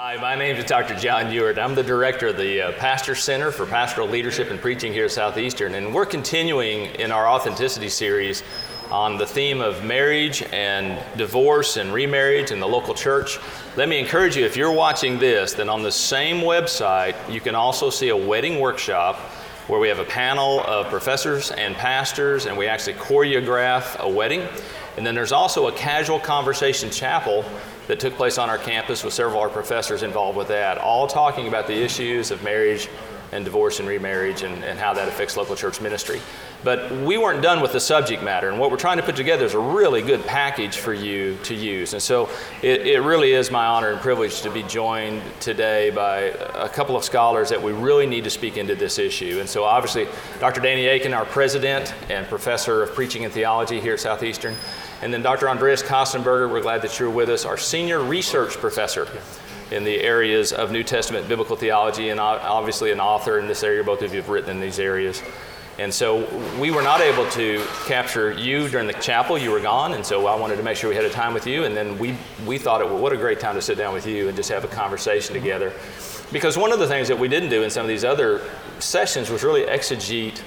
Hi, my name is Dr. John Ewart. I'm the director of the uh, Pastor Center for Pastoral Leadership and Preaching here at Southeastern, and we're continuing in our Authenticity series on the theme of marriage and divorce and remarriage in the local church. Let me encourage you if you're watching this, then on the same website, you can also see a wedding workshop where we have a panel of professors and pastors, and we actually choreograph a wedding. And then there's also a casual conversation chapel that took place on our campus with several of our professors involved with that, all talking about the issues of marriage and divorce and remarriage and, and how that affects local church ministry. But we weren't done with the subject matter, and what we're trying to put together is a really good package for you to use. And so it, it really is my honor and privilege to be joined today by a couple of scholars that we really need to speak into this issue. And so obviously, Dr. Danny Akin, our president and professor of preaching and theology here at Southeastern, and then Dr. Andreas Kostenberger, we're glad that you're with us, our senior research professor in the areas of New Testament biblical theology, and obviously an author in this area. Both of you have written in these areas. And so we were not able to capture you during the chapel. You were gone, and so I wanted to make sure we had a time with you. And then we, we thought it what a great time to sit down with you and just have a conversation together. Because one of the things that we didn't do in some of these other sessions was really exegete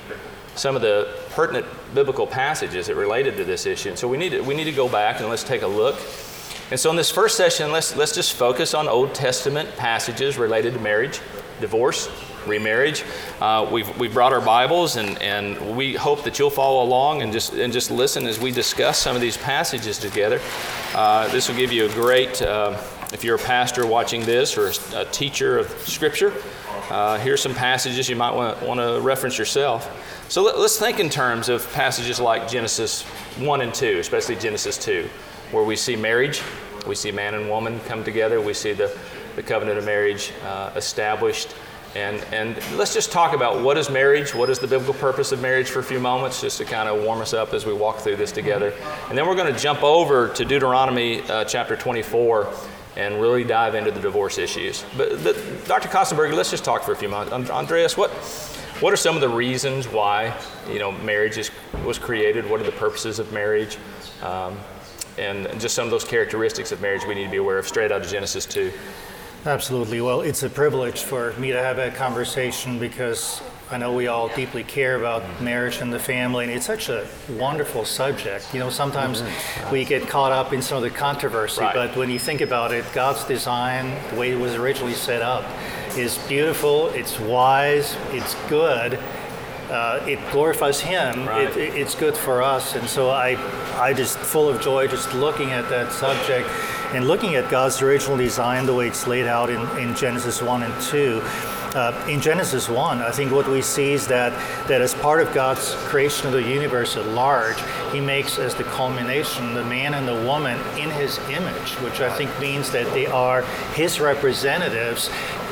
some of the pertinent biblical passages that related to this issue. And so we need to, we need to go back and let's take a look. And so in this first session, let's, let's just focus on Old Testament passages related to marriage, divorce, remarriage. Uh, we've, we've brought our Bibles, and, and we hope that you'll follow along and just, and just listen as we discuss some of these passages together. Uh, this will give you a great, uh, if you're a pastor watching this or a teacher of Scripture, uh, here's some passages you might want to reference yourself. So let, us think in terms of passages like Genesis 1 and 2, especially Genesis 2, where we see marriage, we see man and woman come together, we see the, the covenant of marriage uh, established. And, and let's just talk about what is marriage, what is the biblical purpose of marriage for a few moments, just to kind of warm us up as we walk through this together. And then we're going to jump over to Deuteronomy uh, chapter 24 and really dive into the divorce issues. But, Dr. Kostenberger, let's just talk for a few moments. Andreas, what, what are some of the reasons why you know marriage is, was created? What are the purposes of marriage? Um, and just some of those characteristics of marriage we need to be aware of straight out of Genesis 2. Absolutely. Well, it's a privilege for me to have that conversation because I know we all deeply care about marriage and the family, and it's such a wonderful subject. You know, sometimes mm-hmm. we get caught up in some of the controversy, right. but when you think about it, God's design, the way it was originally set up, is beautiful, it's wise, it's good. Uh, it glorifies Him. Right. It, it, it's good for us, and so I, I just full of joy just looking at that subject and looking at God's original design, the way it's laid out in, in Genesis 1 and 2. Uh, in Genesis 1, I think what we see is that, that as part of God's creation of the universe at large, He makes as the culmination the man and the woman in His image, which I think means that they are His representatives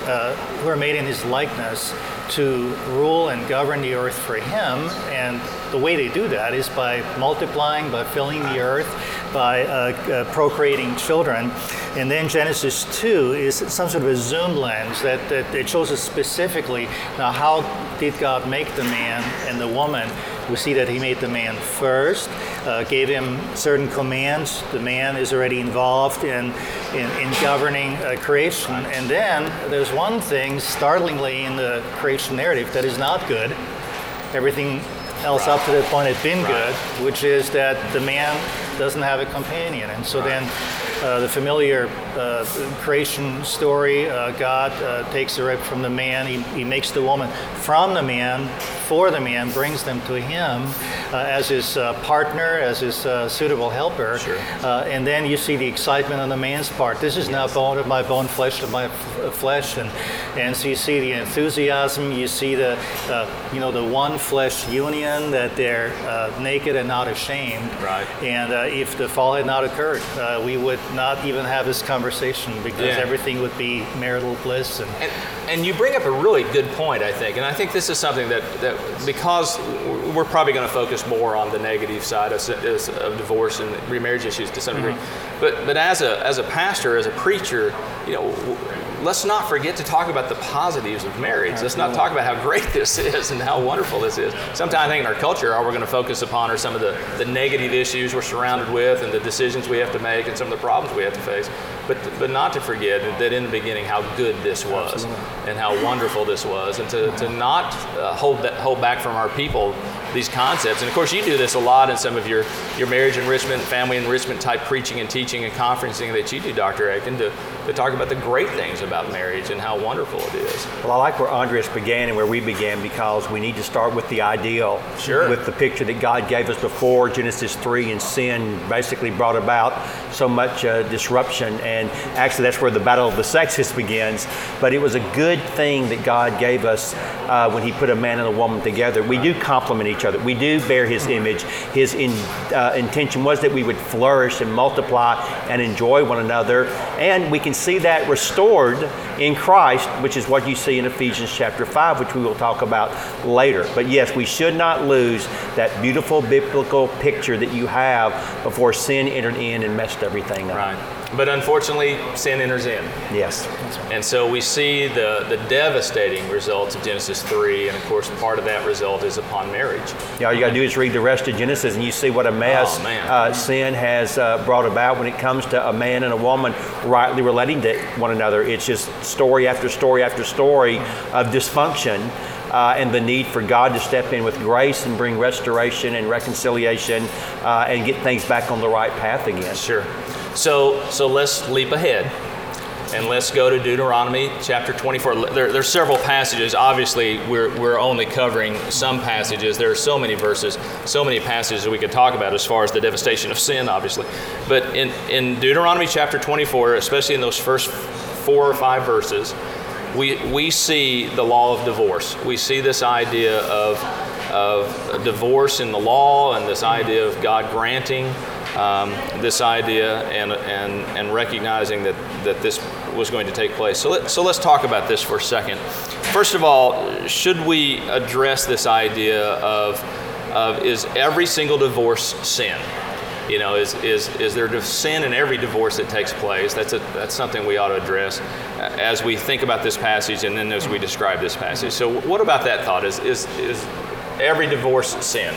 uh, who are made in His likeness to rule and govern the earth for Him. And the way they do that is by multiplying, by filling the earth, by uh, uh, procreating children. And then Genesis 2 is some sort of a zoom lens that, that it shows us specifically now how did God make the man and the woman. We see that He made the man first, uh, gave him certain commands. The man is already involved in, in, in governing uh, creation. And then there's one thing, startlingly, in the creation narrative that is not good. Everything else up to that point had been good, which is that the man doesn't have a companion. And so then uh, the familiar uh, creation story, uh, God uh, takes the rib from the man, he, he makes the woman from the man, for the man, brings them to him uh, as his uh, partner, as his suitable helper. Sure. and then you see the excitement on the man's part. This is yes. now bone of my bone, flesh of my f- flesh. And, and so you see the enthusiasm, you see the, you know, the one flesh union that they're naked and not ashamed. Right. And if the fall had not occurred, we would not even have this conversation because yeah. everything would be marital bliss. And, and, and, you bring up a really good point, I think. And I think this is something that, that because we're probably going to focus more on the negative side of, of divorce and remarriage issues to some degree. Mm-hmm. But but as a as a pastor, as a preacher, you know, let's not forget to talk about the positives of marriage. Let's not talk about how great this is and how wonderful this is. Sometimes I think in our culture, all we're going to focus upon are some of the, the negative issues we're surrounded with and the decisions we have to make and some of the problems we have to face. But, but not to forget that in the beginning how good this was Absolutely. and how wonderful this was, and to, to not uh, hold, that, hold back from our people these concepts. And of course, you do this a lot in some of your, your marriage enrichment, family enrichment type preaching and teaching and conferencing that you do, Dr. Akin, to, to talk about the great things about marriage and how wonderful it is. Well, I like where Andreas began and where we began because we need to start with the ideal. Sure. With the picture that God gave us before Genesis 3 and sin basically brought about so much uh, disruption. And actually, that's where the battle of the sexes begins. But it was a good thing that God gave us uh, when He put a man and a woman together. We do complement each other, we do bear His image. His in, uh, intention was that we would flourish and multiply and enjoy one another. And we can see that restored in Christ, which is what you see in Ephesians chapter 5, which we will talk about later. But yes, we should not lose that beautiful biblical picture that you have before sin entered in and messed everything up. Right. But unfortunately, sin enters in. Yes. And so we see the, the devastating results of Genesis 3, and of course, part of that result is upon marriage. Yeah, all you got to do is read the rest of Genesis, and you see what a mess oh, uh, sin has uh, brought about when it comes to a man and a woman rightly relating to one another. It's just story after story after story of dysfunction. Uh, and the need for God to step in with grace and bring restoration and reconciliation uh, and get things back on the right path again. Sure. So, so let's leap ahead and let's go to Deuteronomy chapter 24. There, there's several passages. Obviously, we're, we're only covering some passages. There are so many verses, so many passages we could talk about as far as the devastation of sin, obviously. But in, in Deuteronomy chapter 24, especially in those first four or five verses, we, we see the law of divorce. We see this idea of, of divorce in the law and this idea of God granting um, this idea and, and, and recognizing that, that this was going to take place. So, let, so let's talk about this for a second. First of all, should we address this idea of, of is every single divorce sin? You know, is, is, is there sin in every divorce that takes place? That's, a, that's something we ought to address as we think about this passage and then as we describe this passage. So, what about that thought? Is, is, is every divorce sin?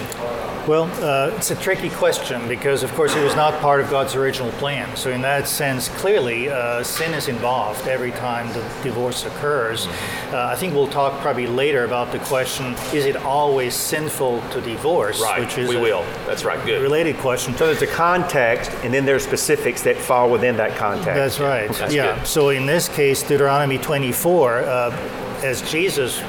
Well, uh, it's a tricky question because, of course, it was not part of God's original plan. So, in that sense, clearly, uh, sin is involved every time the divorce occurs. Mm-hmm. Uh, I think we'll talk probably later about the question: Is it always sinful to divorce? Right. Which is we will. That's right. Good. Related question. So there's a context, and then there's specifics that fall within that context. That's right. That's yeah. Good. So in this case, Deuteronomy 24, uh, as Jesus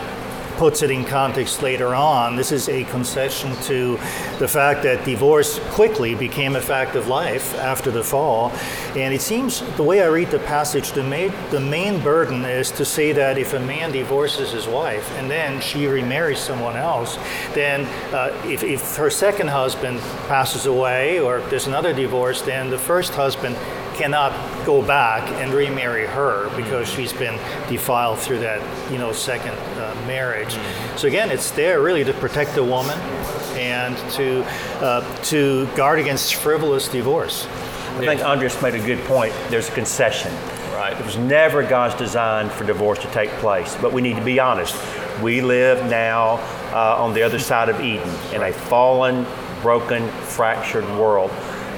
puts it in context later on. This is a concession to the fact that divorce quickly became a fact of life after the fall. And it seems, the way I read the passage, the main, the main burden is to say that if a man divorces his wife and then she remarries someone else, then uh, if, if her second husband passes away or if there's another divorce, then the first husband cannot go back and remarry her because she's been defiled through that you know second uh, marriage. Mm-hmm. So again, it's there really to protect the woman and to uh, to guard against frivolous divorce. I think Andreas made a good point. There's a concession. Right. It was never God's design for divorce to take place. But we need to be honest. We live now uh, on the other side of Eden in a fallen, broken, fractured world.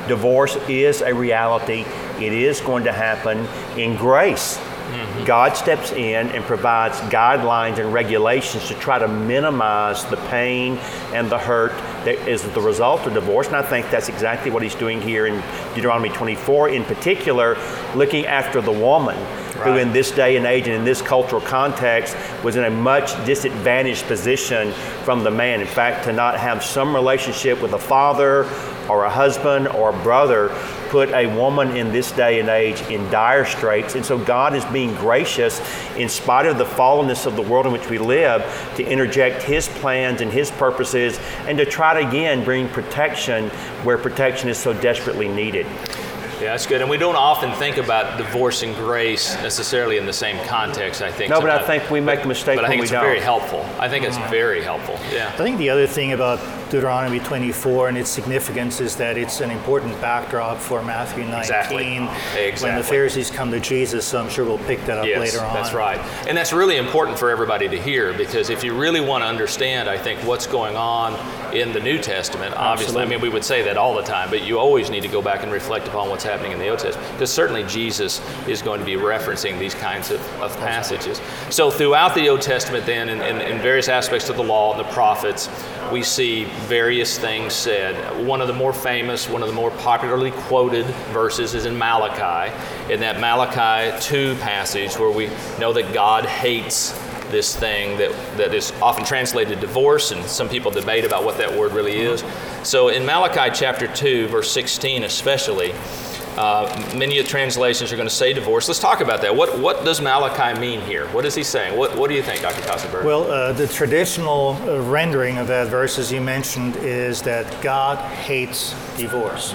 Divorce is a reality it is going to happen in grace. Mm-hmm. God steps in and provides guidelines and regulations to try to minimize the pain and the hurt that is the result of divorce. And I think that's exactly what he's doing here in Deuteronomy 24, in particular, looking after the woman. Right. Who, in this day and age and in this cultural context, was in a much disadvantaged position from the man. In fact, to not have some relationship with a father or a husband or a brother put a woman in this day and age in dire straits. And so God is being gracious, in spite of the fallenness of the world in which we live, to interject His plans and His purposes and to try to again bring protection where protection is so desperately needed. Yeah, that's good. And we don't often think about divorce and grace necessarily in the same context. I think. No, but I think we make a mistake But I when think we it's don't. very helpful. I think it's mm-hmm. very helpful. Yeah. I think the other thing about Deuteronomy 24 and its significance is that it's an important backdrop for Matthew 19 Exactly. when the Pharisees come to Jesus. So I'm sure we'll pick that up Yes, later on. that's right. And that's really important for everybody to hear because if you really want to understand, I think, what's going on in the New Testament, obviously, I mean, we would say that all the time, but you always need to go back and reflect upon what's happening in the Old Testament because certainly Jesus is going to be referencing these kinds of, of passages. So throughout the Old Testament, then, in, in, in various aspects of the law and the prophets, we see various things said. One of the more famous, one of the more popularly quoted verses is in Malachi, in that Malachi 2 passage where we know that God hates this thing that, that is often translated divorce, and some people debate about what that word really is. So in Malachi chapter 2, verse 16 especially, uh, many of the translations are going to say divorce. Let's talk about that. What, what does Malachi mean here? What is he saying? What, what do you think, Dr. Kostenberger? Well, uh, the traditional uh, rendering of that verse, as you mentioned, is that God hates divorce.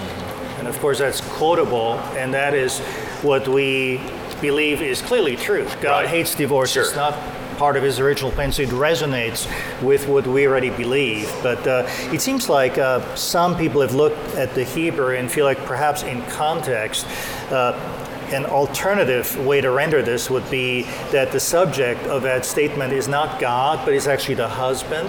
And of course, that's quotable, and that is what we believe is clearly true. God Right. hates divorce. Sure. It's not part of his original plan, so it resonates with what we already believe. But uh, it seems like uh, some people have looked at the Hebrew and feel like perhaps in context, uh, an alternative way to render this would be that the subject of that statement is not God, but is actually the husband.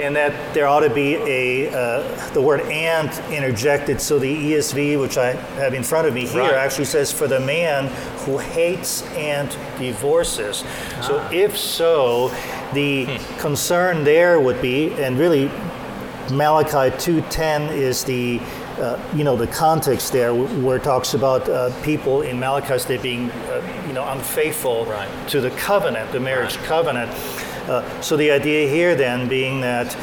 And that there ought to be a uh, the word "and" interjected. So the ESV, which I have in front of me here, Right. actually says, "For the man who hates and divorces." So if so, the concern there would be, and really Malachi 2:10 is the uh, you know the context there wh- where it talks about uh, people in Malachi's day being uh, you know unfaithful Right. to the covenant, the marriage covenant. Uh, so the idea here then being that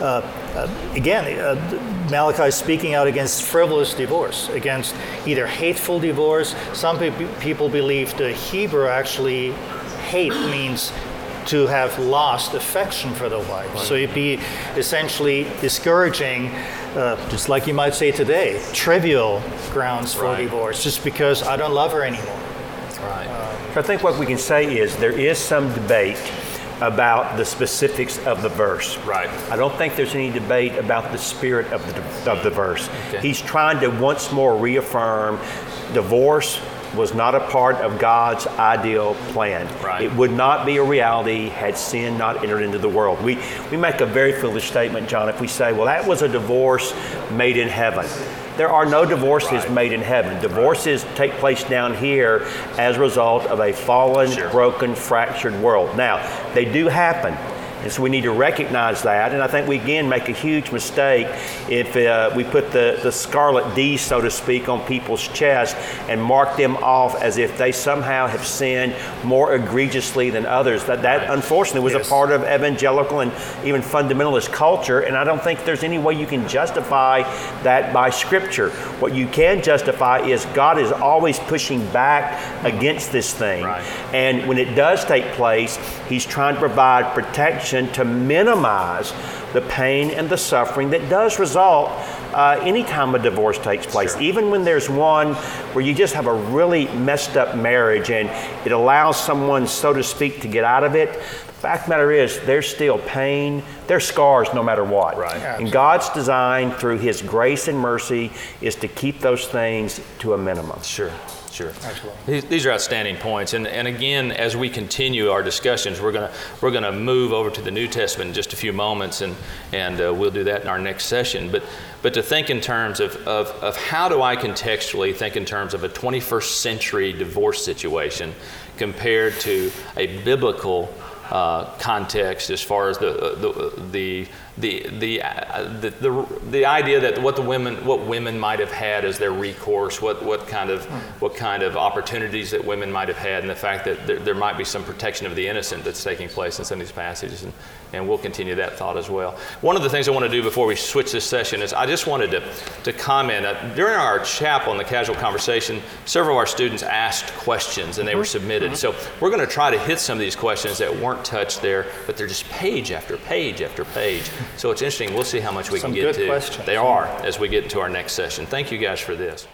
uh, uh, again uh, Malachi is speaking out against frivolous divorce, against either hateful divorce. Some peop- people believe the Hebrew actually hate means to have lost affection for the wife. So it'd be essentially discouraging, uh, just like you might say today, trivial grounds for Right. divorce, just because I don't love her anymore. right. So I think what we can say is there is some debate about the specifics of the verse. Right. I don't think there's any debate about the spirit of the, of the verse. Okay. He's trying to once more reaffirm divorce was not a part of God's ideal plan. Right. It would not be a reality had sin not entered into the world. We, we make a very foolish statement, John, if we say, well, that was a divorce made in heaven. There are no divorces Right. made in heaven. Divorces take place down here as a result of a fallen, Sure. broken, fractured world. Now, they do happen. And so we need to recognize that. And I think we again make a huge mistake if uh, we put the, the scarlet D, so to speak, on people's chest and mark them off as if they somehow have sinned more egregiously than others. That, that unfortunately was Yes. a part of evangelical and even fundamentalist culture. And I don't think there's any way you can justify that by Scripture. What you can justify is God is always pushing back against this thing. Right. And when it does take place, he's trying to provide protection to minimize the pain and the suffering that does result uh, anytime a divorce takes place. Sure. Even when there's one where you just have a really messed up marriage and it allows someone, so to speak, to get out of it. The fact of the matter is, there's still pain, there's scars no matter what. Right. And God's design through His grace and mercy is to keep those things to a minimum. Sure, sure. Absolutely. These, these are outstanding points, and, and again, as we continue our discussions, we're gonna we're gonna move over to the New Testament in just a few moments, and and uh, we'll do that in our next session. But but to think in terms of, of of how do I contextually think in terms of a 21st century divorce situation compared to a biblical uh, context as far as the the the the the, uh, the the the idea that what the women what women might have had as their recourse, what what kind of what kind of opportunities that women might have had, and the fact that there, there might be some protection of the innocent that's taking place in some of these passages, and, and we'll continue that thought as well. One of the things I want to do before we switch this session is I just wanted to to comment uh, during our chapel in the casual conversation, several of our students asked questions and they were submitted. So we're going to try to hit some of these questions that weren't touched there, but they're just page after page after page. So it's interesting. We'll see how much we Some can get good to. questions. They are as we get into our next session. Thank you guys for this.